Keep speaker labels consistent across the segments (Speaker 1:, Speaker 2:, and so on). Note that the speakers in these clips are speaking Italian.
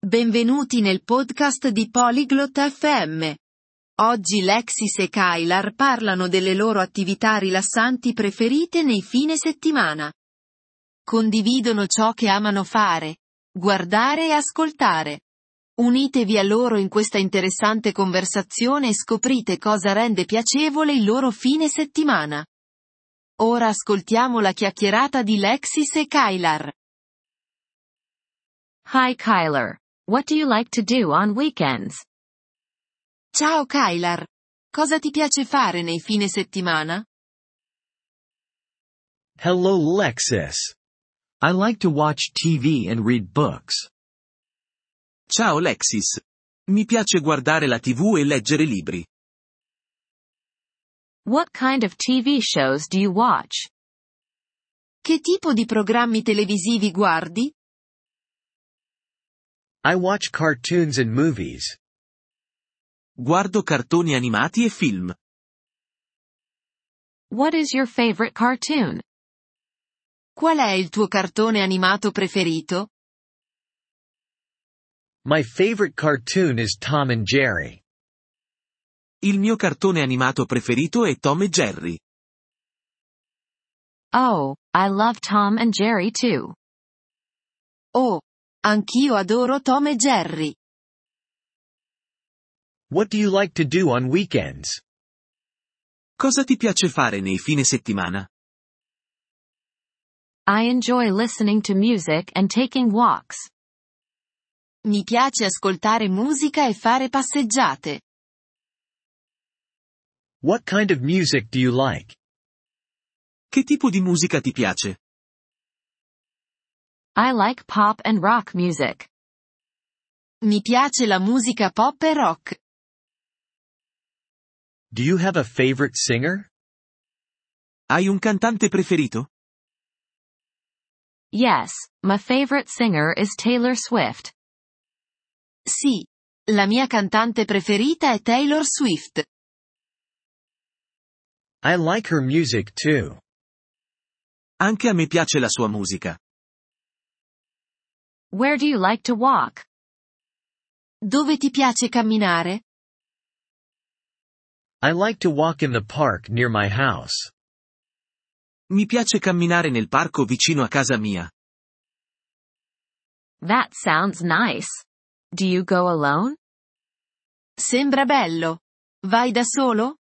Speaker 1: Benvenuti nel podcast di Polyglot FM. Oggi Lexis e Kylar parlano delle loro attività rilassanti preferite nei fine settimana. Condividono ciò che amano fare, guardare e ascoltare. Unitevi a loro in questa interessante conversazione e scoprite cosa rende piacevole il loro fine settimana. Ora ascoltiamo la chiacchierata di Lexis e Kylar.
Speaker 2: Hi Kyler. What do you like to do on weekends?
Speaker 1: Ciao Kylar. Cosa ti piace fare nei fine settimana?
Speaker 3: Hello Lexis. I like to watch TV and read books.
Speaker 4: Ciao Lexis. Mi piace guardare la TV e leggere libri.
Speaker 2: What kind of TV shows do you watch?
Speaker 1: Che tipo di programmi televisivi guardi?
Speaker 3: I watch cartoons and movies.
Speaker 4: Guardo cartoni animati e film.
Speaker 2: What is your favorite cartoon?
Speaker 1: Qual è il tuo cartone animato preferito?
Speaker 3: My favorite cartoon is Tom and Jerry.
Speaker 4: Il mio cartone animato preferito è Tom e Jerry.
Speaker 2: Oh, I love Tom and Jerry too.
Speaker 1: Oh, anch'io adoro Tom e Jerry.
Speaker 3: What do you like to do on weekends?
Speaker 4: Cosa ti piace fare nei fine settimana?
Speaker 2: I enjoy listening to music and taking walks.
Speaker 1: Mi piace ascoltare musica e fare passeggiate.
Speaker 3: What kind of music do you like?
Speaker 4: Che tipo di musica ti piace?
Speaker 2: I like pop and rock music.
Speaker 1: Mi piace la musica pop e rock.
Speaker 3: Do you have a favorite singer?
Speaker 4: Hai un cantante preferito?
Speaker 2: Yes, my favorite singer is Taylor Swift.
Speaker 1: Sì. La mia cantante preferita è Taylor Swift.
Speaker 3: I like her music too.
Speaker 4: Anche a me piace la sua musica.
Speaker 2: Where do you like to walk?
Speaker 1: Dove ti piace camminare?
Speaker 3: I like to walk in the park near my house.
Speaker 4: Mi piace camminare nel parco vicino a casa mia.
Speaker 2: That sounds nice. Do you go alone?
Speaker 1: Sembra bello. Vai da solo?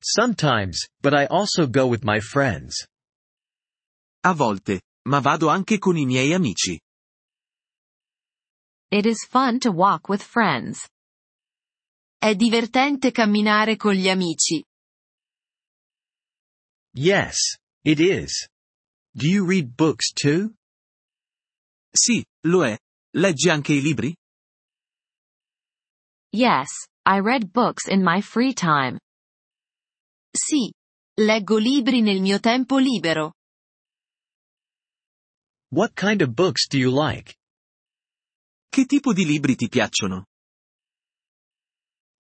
Speaker 3: Sometimes, but I also go with my friends.
Speaker 4: A volte, ma vado anche con i miei amici.
Speaker 2: It is fun to walk with friends.
Speaker 1: È divertente camminare con gli amici.
Speaker 3: Yes, it is. Do you read books too?
Speaker 4: Sì, lo è. Leggi anche i libri?
Speaker 2: Yes, I read books in my free time.
Speaker 1: Sì. Leggo libri nel mio tempo libero.
Speaker 3: What kind of books do you like?
Speaker 4: Che tipo di libri ti piacciono?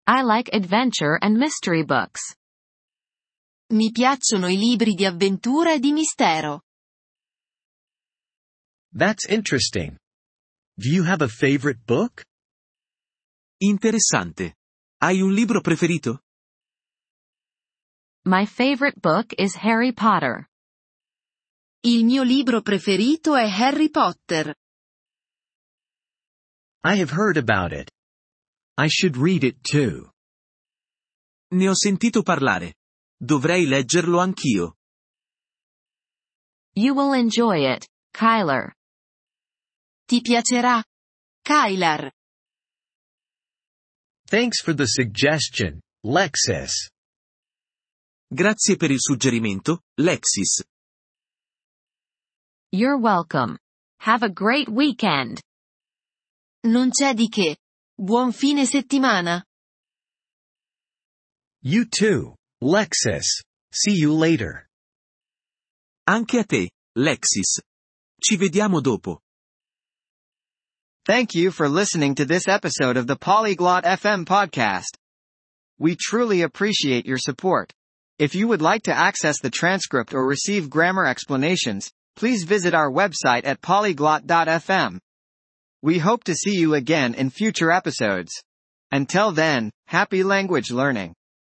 Speaker 2: I like adventure and mystery books.
Speaker 1: Mi piacciono i libri di avventura e di mistero.
Speaker 3: That's interesting. Do you have a favorite book?
Speaker 4: Interessante. Hai un libro preferito?
Speaker 2: My favorite book is Harry Potter.
Speaker 1: Il mio libro preferito è Harry Potter.
Speaker 3: I have heard about it. I should read it too.
Speaker 4: Ne ho sentito parlare. Dovrei leggerlo anch'io.
Speaker 2: You will enjoy it, Kyler.
Speaker 1: Ti piacerà? Kylar.
Speaker 3: Thanks for the suggestion, Lexis.
Speaker 4: Grazie per il suggerimento, Lexis.
Speaker 2: You're welcome. Have a great weekend.
Speaker 1: Non c'è di che. Buon fine settimana.
Speaker 3: You too, Lexis. See you later.
Speaker 4: Anche a te, Lexis. Ci vediamo dopo.
Speaker 5: Thank you for listening to this episode of the Polyglot FM podcast. We truly appreciate your support. If you would like to access the transcript or receive grammar explanations, please visit our website at polyglot.fm. We hope to see you again in future episodes. Until then, happy language learning.